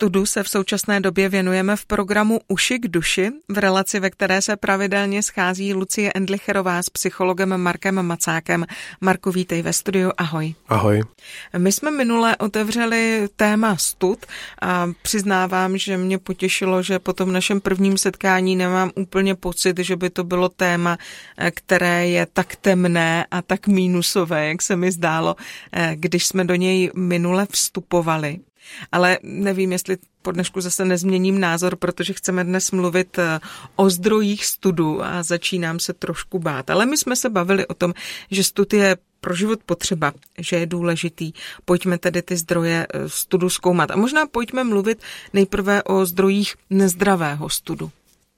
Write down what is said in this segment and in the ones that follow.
Studu se v současné době věnujeme v programu Uši k duši, v relaci, ve které se pravidelně schází Lucie Endlicherová s psychologem Markem Macákem. Marku, vítej ve studiu, ahoj. Ahoj. My jsme minule otevřeli téma stud a přiznávám, že mě potěšilo, že po tom našem prvním setkání nemám úplně pocit, že by to bylo téma, které je tak temné a tak mínusové, jak se mi zdálo, když jsme do něj minule vstupovali. Ale nevím, jestli po dnešku zase nezměním názor, protože chceme dnes mluvit eh, o zdrojích studu a začínám se trošku bát. Ale my jsme se bavili o tom, že stud je pro život potřeba, že je důležitý. Pojďme tedy ty zdroje eh, studu zkoumat. A možná pojďme mluvit nejprve o zdrojích nezdravého studu.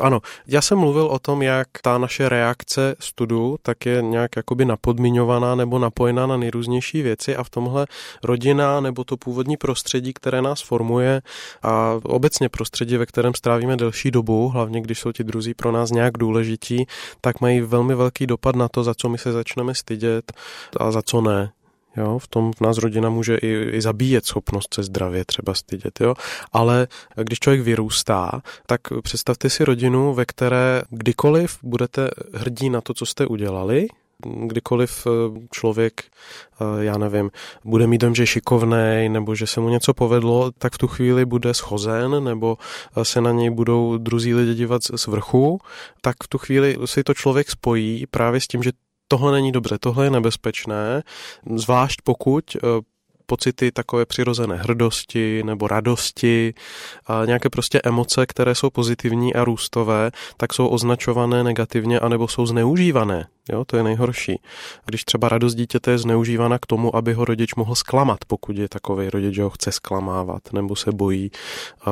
Ano, já jsem mluvil o tom, jak ta naše reakce studu tak je nějak jakoby napodmiňovaná nebo napojená na nejrůznější věci a v tomhle rodina nebo to původní prostředí, které nás formuje a obecně prostředí, ve kterém strávíme delší dobu, hlavně když jsou ti druzí pro nás nějak důležití, tak mají velmi velký dopad na to, za co my se začneme stydět a za co ne. Jo, v tom v nás rodina může i, i zabíjet schopnost se zdravě třeba stydět. Jo? Ale když člověk vyrůstá, tak představte si rodinu, ve které kdykoliv budete hrdí na to, co jste udělali, kdykoliv eh, člověk, eh, já nevím, bude mít dojem, že je šikovnej, nebo že se mu něco povedlo, tak v tu chvíli bude schozen, nebo eh, se na něj budou druzí lidi dívat z vrchu, tak v tu chvíli si to člověk spojí právě s tím, že tohle není dobře, tohle je nebezpečné, zvlášť pokud eh, pocity takové přirozené hrdosti nebo radosti, a nějaké prostě emoce, které jsou pozitivní a růstové, tak jsou označované negativně anebo jsou zneužívané Jo, to je nejhorší. Když třeba radost dítěte je zneužívána k tomu, aby ho rodič mohl zklamat, pokud je takový rodič, že ho chce zklamávat, nebo se bojí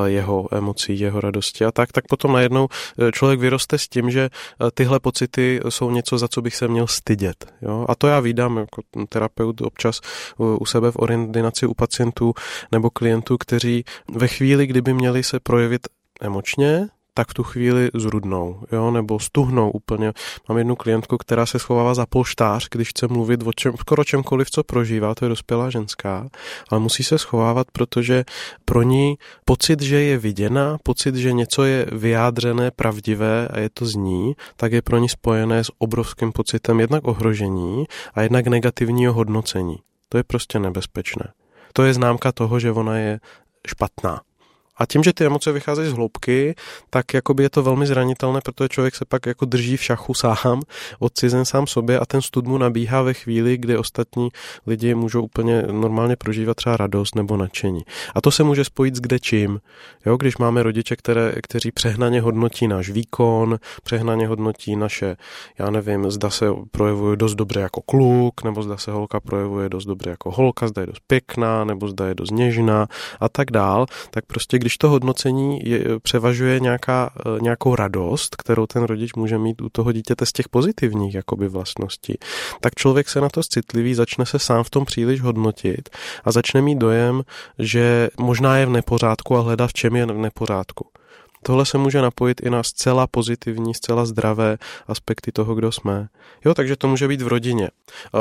jeho emocí, jeho radosti a tak, tak potom najednou e, člověk vyroste s tím, že e, tyhle pocity jsou něco, za co bych se měl stydět. Jo? A to já vídám jako terapeut občas u sebe v ordinaci u pacientů nebo klientů, kteří ve chvíli, kdyby měli se projevit emočně, tak v tu chvíli zrudnou, jo, nebo stuhnou úplně. Mám jednu klientku, která se schovává za polštář, když chce mluvit o čem, skoro čemkoliv, co prožívá, to je dospělá ženská, ale musí se schovávat, protože pro ní pocit, že je viděna, pocit, že něco je vyjádřené, pravdivé a je to z ní, tak je pro ní spojené s obrovským pocitem jednak ohrožení a jednak negativního hodnocení. To je prostě nebezpečné. To je známka toho, že ona je špatná. A tím, že ty emoce vycházejí z hloubky, tak jakoby je to velmi zranitelné, protože člověk se pak jako drží v šachu sám, odcizen sám sobě a ten stud mu nabíhá ve chvíli, kdy ostatní lidi můžou úplně normálně prožívat třeba radost nebo nadšení. A to se může spojit s kde čím. Jo, když máme rodiče, které, kteří přehnaně hodnotí náš výkon, přehnaně hodnotí naše, já nevím, zda se projevuje dost dobře jako kluk, nebo zda se holka projevuje dost dobře jako holka, zda je dost pěkná, nebo zda je dost něžná a tak dál, tak prostě když to hodnocení je, převažuje nějaká, e, nějakou radost, kterou ten rodič může mít u toho dítěte z těch pozitivních jakoby vlastností, tak člověk se na to citlivý, začne se sám v tom příliš hodnotit a začne mít dojem, že možná je v nepořádku a hledá v čem je v nepořádku. Tohle se může napojit i na zcela pozitivní, zcela zdravé aspekty toho, kdo jsme. Jo, takže to může být v rodině.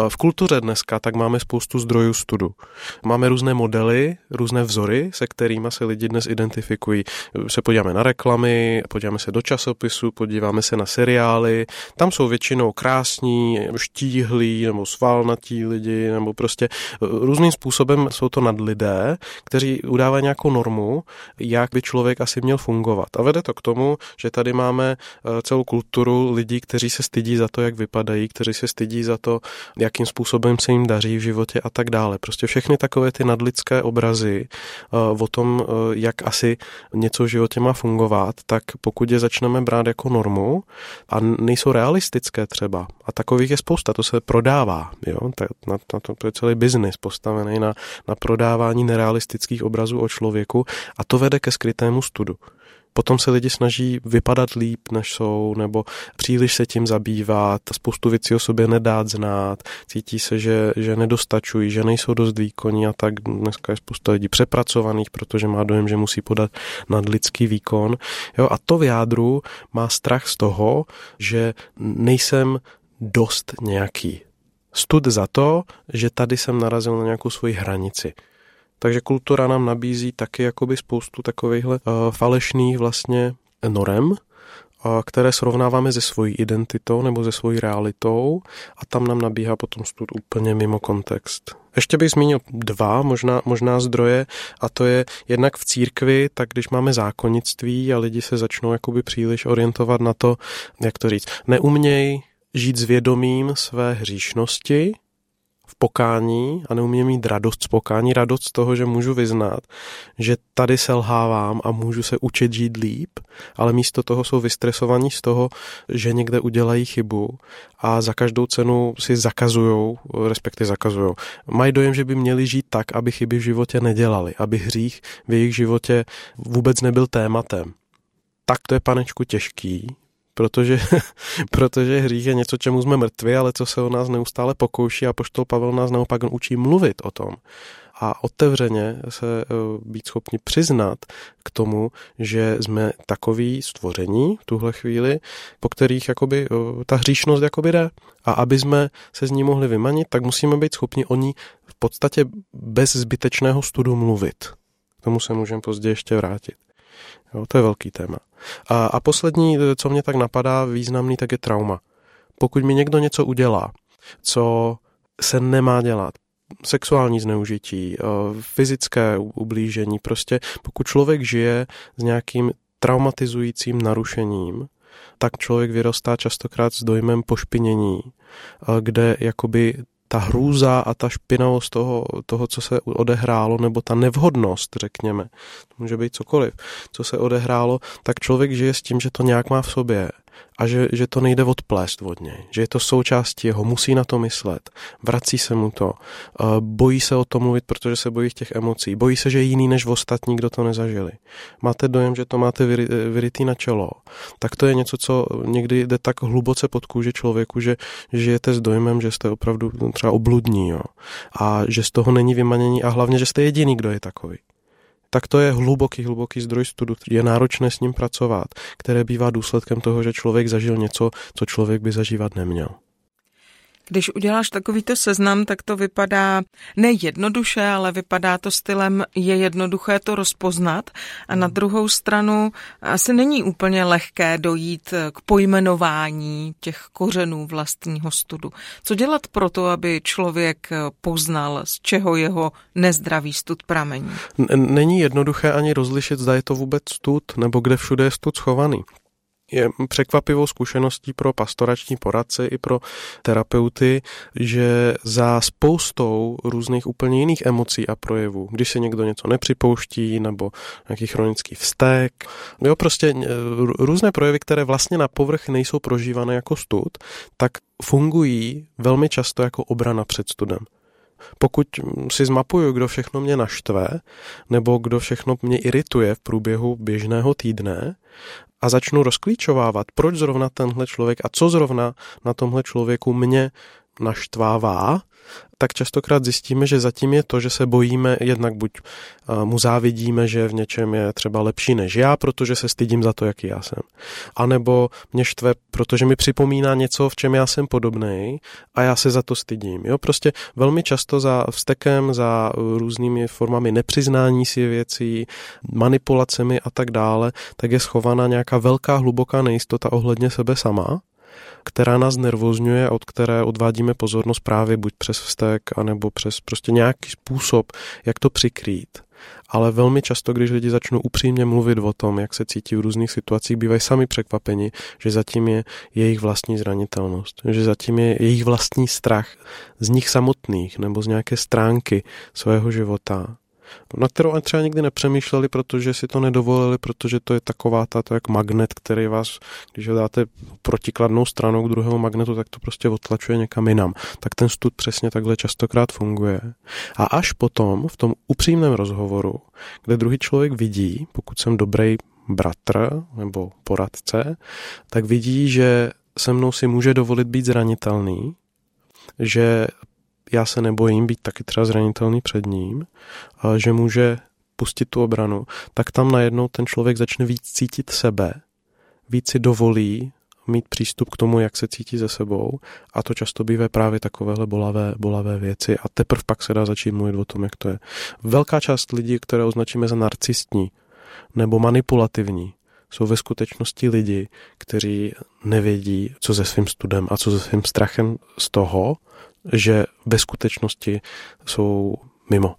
V kultuře dneska tak máme spoustu zdrojů studu. Máme různé modely, různé vzory, se kterými se lidi dnes identifikují. Se podíváme na reklamy, podíváme se do časopisu, podíváme se na seriály. Tam jsou většinou krásní, štíhlí nebo svalnatí lidi, nebo prostě různým způsobem jsou to nadlidé, kteří udávají nějakou normu, jak by člověk asi měl fungovat. A vede to k tomu, že tady máme eh, celou kulturu lidí, kteří se stydí za to, jak vypadají, kteří se stydí za to, jakým způsobem se jim daří v životě a tak dále. Prostě všechny takové ty nadlidské obrazy eh, o tom, eh, jak asi něco v životě má fungovat, tak pokud je začneme brát jako normu a nejsou realistické třeba, a takových je spousta, to se prodává, jo? Na, na to, to je celý biznis postavený na, na prodávání nerealistických obrazů o člověku a to vede ke skrytému studu. Potom se lidi snaží vypadat líp, než jsou, nebo příliš se tím zabývat, spoustu věcí o sobě nedát znát, cítí se, že, že nedostačují, že nejsou dost výkonní a tak. Dneska je spousta lidí přepracovaných, protože má dojem, že musí podat nadlidský výkon. Jo, a to v jádru má strach z toho, že nejsem dost nějaký. Stud za to, že tady jsem narazil na nějakou svoji hranici. Takže kultura nám nabízí taky jakoby spoustu takovýchhle uh, falešných vlastně norem, uh, které srovnáváme se svojí identitou nebo se svojí realitou a tam nám nabíhá potom stud úplně mimo kontext. Ještě bych zmínil dva možná, možná zdroje a to je jednak v církvi, tak když máme zákonnictví a lidi se začnou jakoby příliš orientovat na to, jak to říct, neuměj žít s vědomím své hříšnosti, v pokání a neumím mít radost z pokání, radost z toho, že můžu vyznat, že tady selhávám a můžu se učit žít líp, ale místo toho jsou vystresovaní z toho, že někde udělají chybu a za každou cenu si zakazujou, respektive zakazujou. Mají dojem, že by měli žít tak, aby chyby v životě nedělali, aby hřích v jejich životě vůbec nebyl tématem. Tak to je panečku těžký, protože, protože hřích je něco, čemu jsme mrtvi, ale co se o nás neustále pokouší a poštol Pavel nás naopak učí mluvit o tom a otevřeně se eh, být schopni přiznat k tomu, že jsme takový stvoření v tuhle chvíli, po kterých jakoby eh, ta hříšnost jakoby jde. A aby jsme se z ní mohli vymanit, tak musíme být schopni o ní v podstatě bez zbytečného studu mluvit. K tomu se můžeme později ještě vrátit. Jo, to je velký téma. A, a poslední, co mě tak napadá, významný, tak je trauma. Pokud mi někdo něco udělá, co se nemá dělat, sexuální zneužití, eh, fyzické ublížení, prostě pokud člověk žije s nějakým traumatizujícím narušením, tak člověk vyrostá častokrát s dojmem pošpinění, eh, kde jakoby ta hrůza a ta špinavost toho, toho, co se odehrálo, nebo ta nevhodnost, řekněme, to může být cokoliv, co se odehrálo, tak člověk žije s tím, že to nějak má v sobě a že, že to nejde odplést od něj, že je to součástí jeho, musí na to myslet, vrací se mu to, eh, bojí se o tom mluvit, protože se bojí těch emocí, bojí se, že je jiný než v ostatní, kdo to nezažili. Máte dojem, že to máte vyry, vyrytý na čelo, tak to je něco, co někdy jde tak hluboce pod kůži člověku, že žijete s dojmem, že jste opravdu třeba obludní jo? a že z toho není vymanění a hlavně, že jste jediný, kdo je takový tak to je hluboký, hluboký zdroj studu, je náročné s ním pracovat, které bývá důsledkem toho, že člověk zažil něco, co člověk by zažívat neměl. Když uděláš takovýto seznam, tak to vypadá nejednoduše, ale vypadá to stylem, je jednoduché to rozpoznat. A na druhou stranu asi není úplně lehké dojít k pojmenování těch kořenů vlastního studu. Co dělat pro to, aby člověk poznal, z čeho jeho nezdravý stud pramení? Není jednoduché ani rozlišit, zda je to vůbec stud, nebo kde všude je stud schovaný je překvapivou zkušeností pro pastorační poradce i pro terapeuty, že za spoustou různých úplně jiných emocí a projevů, když se někdo něco nepřipouští nebo nějaký chronický vztek, jo, prostě e, různé projevy, které vlastně na povrch nejsou prožívané jako stud, tak fungují velmi často jako obrana před studem. Pokud si zmapuju, kdo všechno mě naštve, nebo kdo všechno mě irituje v průběhu běžného týdne a začnu rozklíčovávat, proč zrovna tenhle člověk a co zrovna na tomhle člověku mě naštvává, tak častokrát zjistíme, že zatím je to, že se bojíme, jednak buď mu závidíme, že v něčem je třeba lepší než já, protože se stydím za to, jaký já jsem. A nebo mě štve, protože mi připomíná něco, v čem já jsem podobný a já se za to stydím. Jo, prostě velmi často za vztekem, za různými formami nepřiznání si věcí, manipulacemi a tak dále, tak je schovaná nějaká velká hluboká nejistota ohledně sebe sama která nás nervozňuje a od které odvádíme pozornost právě buď přes vztek, anebo přes prostě nějaký způsob, jak to přikrýt. Ale velmi často, když lidi začnou upřímně mluvit o tom, jak se cítí v různých situacích, bývají sami překvapeni, že zatím je jejich vlastní zranitelnost, že zatím je jejich vlastní strach z nich samotných nebo z nějaké stránky svého života na kterou ani třeba nikdy nepřemýšleli, protože si to nedovolili, protože to je taková ta, to jak magnet, který vás, když ho dáte protikladnou stranou k druhému magnetu, tak to prostě odtlačuje někam jinam. Tak ten stud přesně takhle častokrát funguje. A až potom, v tom upřímném rozhovoru, kde druhý člověk vidí, pokud jsem dobrý bratr nebo poradce, tak vidí, že se mnou si může dovolit být zranitelný, že já se nebojím být taky třeba zranitelný před ním, že může pustit tu obranu, tak tam najednou ten člověk začne víc cítit sebe, víc si dovolí mít přístup k tomu, jak se cítí ze sebou a to často bývá právě takovéhle bolavé, bolavé věci a teprve pak se dá začít mluvit o tom, jak to je. Velká část lidí, které označíme za narcistní nebo manipulativní, jsou ve skutečnosti lidi, kteří nevědí, co se svým studem a co se svým strachem z toho, že ve skutečnosti jsou mimo.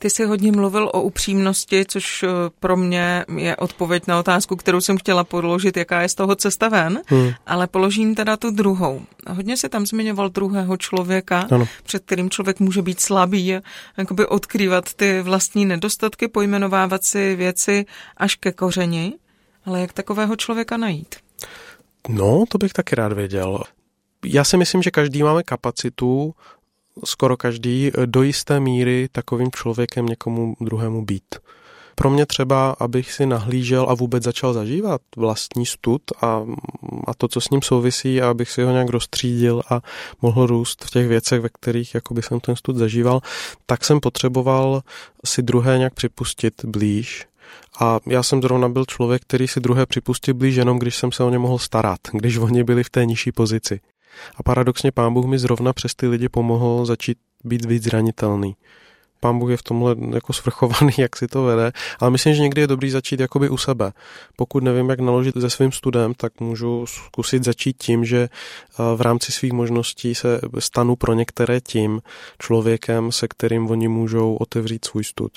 Ty jsi hodně mluvil o upřímnosti, což eh, pro mě je odpověď na otázku, kterou jsem chtěla položit, jaká je z toho cesta ven, hmm. ale položím teda tu druhou. Hodně se tam zmiňoval druhého člověka, ano. před kterým člověk může být slabý, jakoby odkrývat ty vlastní nedostatky, pojmenovávat si věci až ke kořeni, ale jak takového člověka najít? No, to bych taky rád věděl. Já si myslím, že každý máme kapacitu, skoro každý, do jisté míry takovým člověkem někomu druhému být. Pro mě třeba, abych si nahlížel a vůbec začal zažívat vlastní stud a, a to, co s ním souvisí, a abych si ho nějak rozstřídil a mohl růst v těch věcech, ve kterých jakoby jsem ten stud zažíval, tak jsem potřeboval si druhé nějak připustit blíž a já jsem zrovna byl člověk, který si druhé připustil blíž jenom, když jsem se o ně mohl starat, když oni byli v té nižší pozici. A paradoxně pán Bůh mi zrovna přes ty lidi pomohl začít být víc zranitelný. Pán Bůh je v tomhle jako svrchovaný, jak si to vede, ale myslím, že někdy je dobrý začít jakoby u sebe. Pokud nevím, jak naložit se svým studem, tak můžu zkusit začít tím, že eh, v rámci svých možností se stanu pro některé tím člověkem, se kterým oni můžou otevřít svůj stud.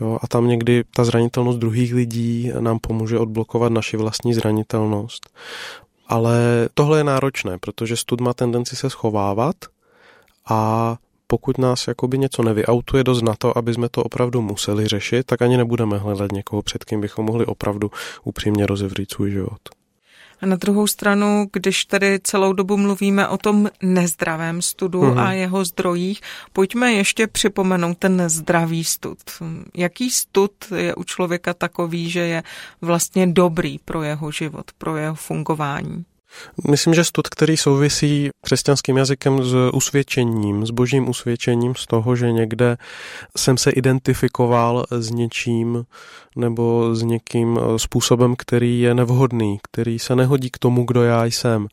Jo, a tam někdy ta zranitelnost druhých lidí nám pomůže odblokovat naši vlastní zranitelnost. Ale tohle je náročné, protože stud má tendenci se schovávat a pokud nás jakoby něco nevyautuje dost na to, aby jsme to opravdu museli řešit, tak ani nebudeme hledat někoho, před kým bychom mohli opravdu upřímně rozevřít svůj život. A na druhou stranu, když tady celou dobu mluvíme o tom nezdravém studu mm-hmm. a jeho zdrojích, pojďme ještě připomenout ten zdravý stud. Jaký stud je u člověka takový, že je vlastně dobrý pro jeho život, pro jeho fungování? Myslím, že stud, který souvisí křesťanským jazykem s usvědčením, s božím usvědčením z toho, že někde jsem se identifikoval s něčím nebo s někým způsobem, který je nevhodný, který se nehodí k tomu, kdo já jsem.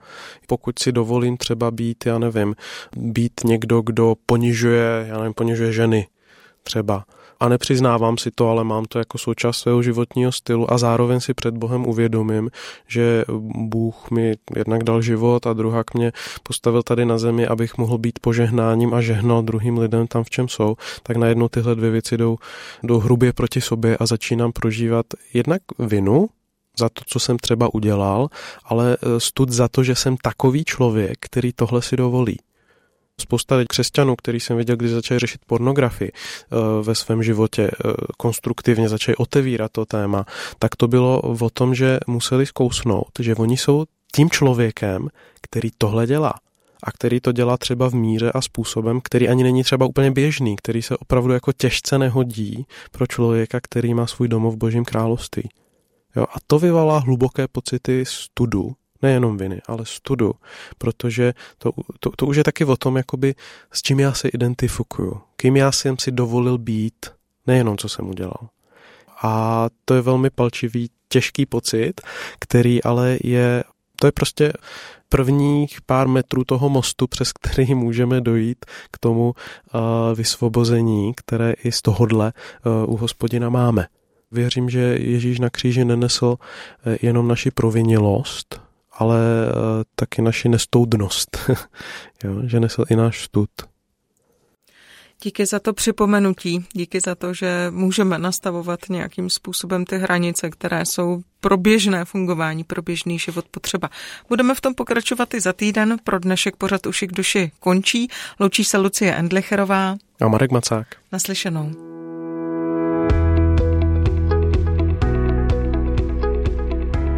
Pokud si dovolím třeba být, já nevím, být někdo, kdo ponižuje, já nevím, ponižuje ženy třeba, a nepřiznávám si to, ale mám to jako součást svého životního stylu a zároveň si před Bohem uvědomím, že Bůh mi jednak dal život a druhák mě postavil tady na zemi, abych mohl být požehnáním a žehnal druhým lidem tam, v čem jsou, tak najednou tyhle dvě věci jdou, jdou hrubě proti sobě a začínám prožívat jednak vinu, za to, co jsem třeba udělal, ale stud za to, že jsem takový člověk, který tohle si dovolí. Spousta křesťanů, který jsem viděl, když začali řešit pornografii eh, ve svém životě, eh, konstruktivně začali otevírat to téma, tak to bylo o tom, že museli zkousnout, že oni jsou tím člověkem, který tohle dělá a který to dělá třeba v míře a způsobem, který ani není třeba úplně běžný, který se opravdu jako těžce nehodí pro člověka, který má svůj domov v Božím království. Jo, a to vyvolá hluboké pocity studu nejenom viny, ale studu, protože to, to, to už je taky o tom, jakoby, s čím já se identifikuju, kým já jsem si dovolil být, nejenom co jsem udělal. A to je velmi palčivý, těžký pocit, který ale je, to je prostě prvních pár metrů toho mostu, přes který můžeme dojít k tomu uh, vysvobození, které i z tohohle uh, u hospodina máme. Věřím, že Ježíš na kříži nenesl jenom naši provinilost, ale uh, taky naši nestoudnost, jo, že nesl i náš stud. Díky za to připomenutí, díky za to, že můžeme nastavovat nějakým způsobem ty hranice, které jsou pro běžné fungování, pro běžný život potřeba. Budeme v tom pokračovat i za týden. Pro dnešek pořad Uši k duši končí. Loučí se Lucie Endlicherová a Marek Macák. Naslyšenou.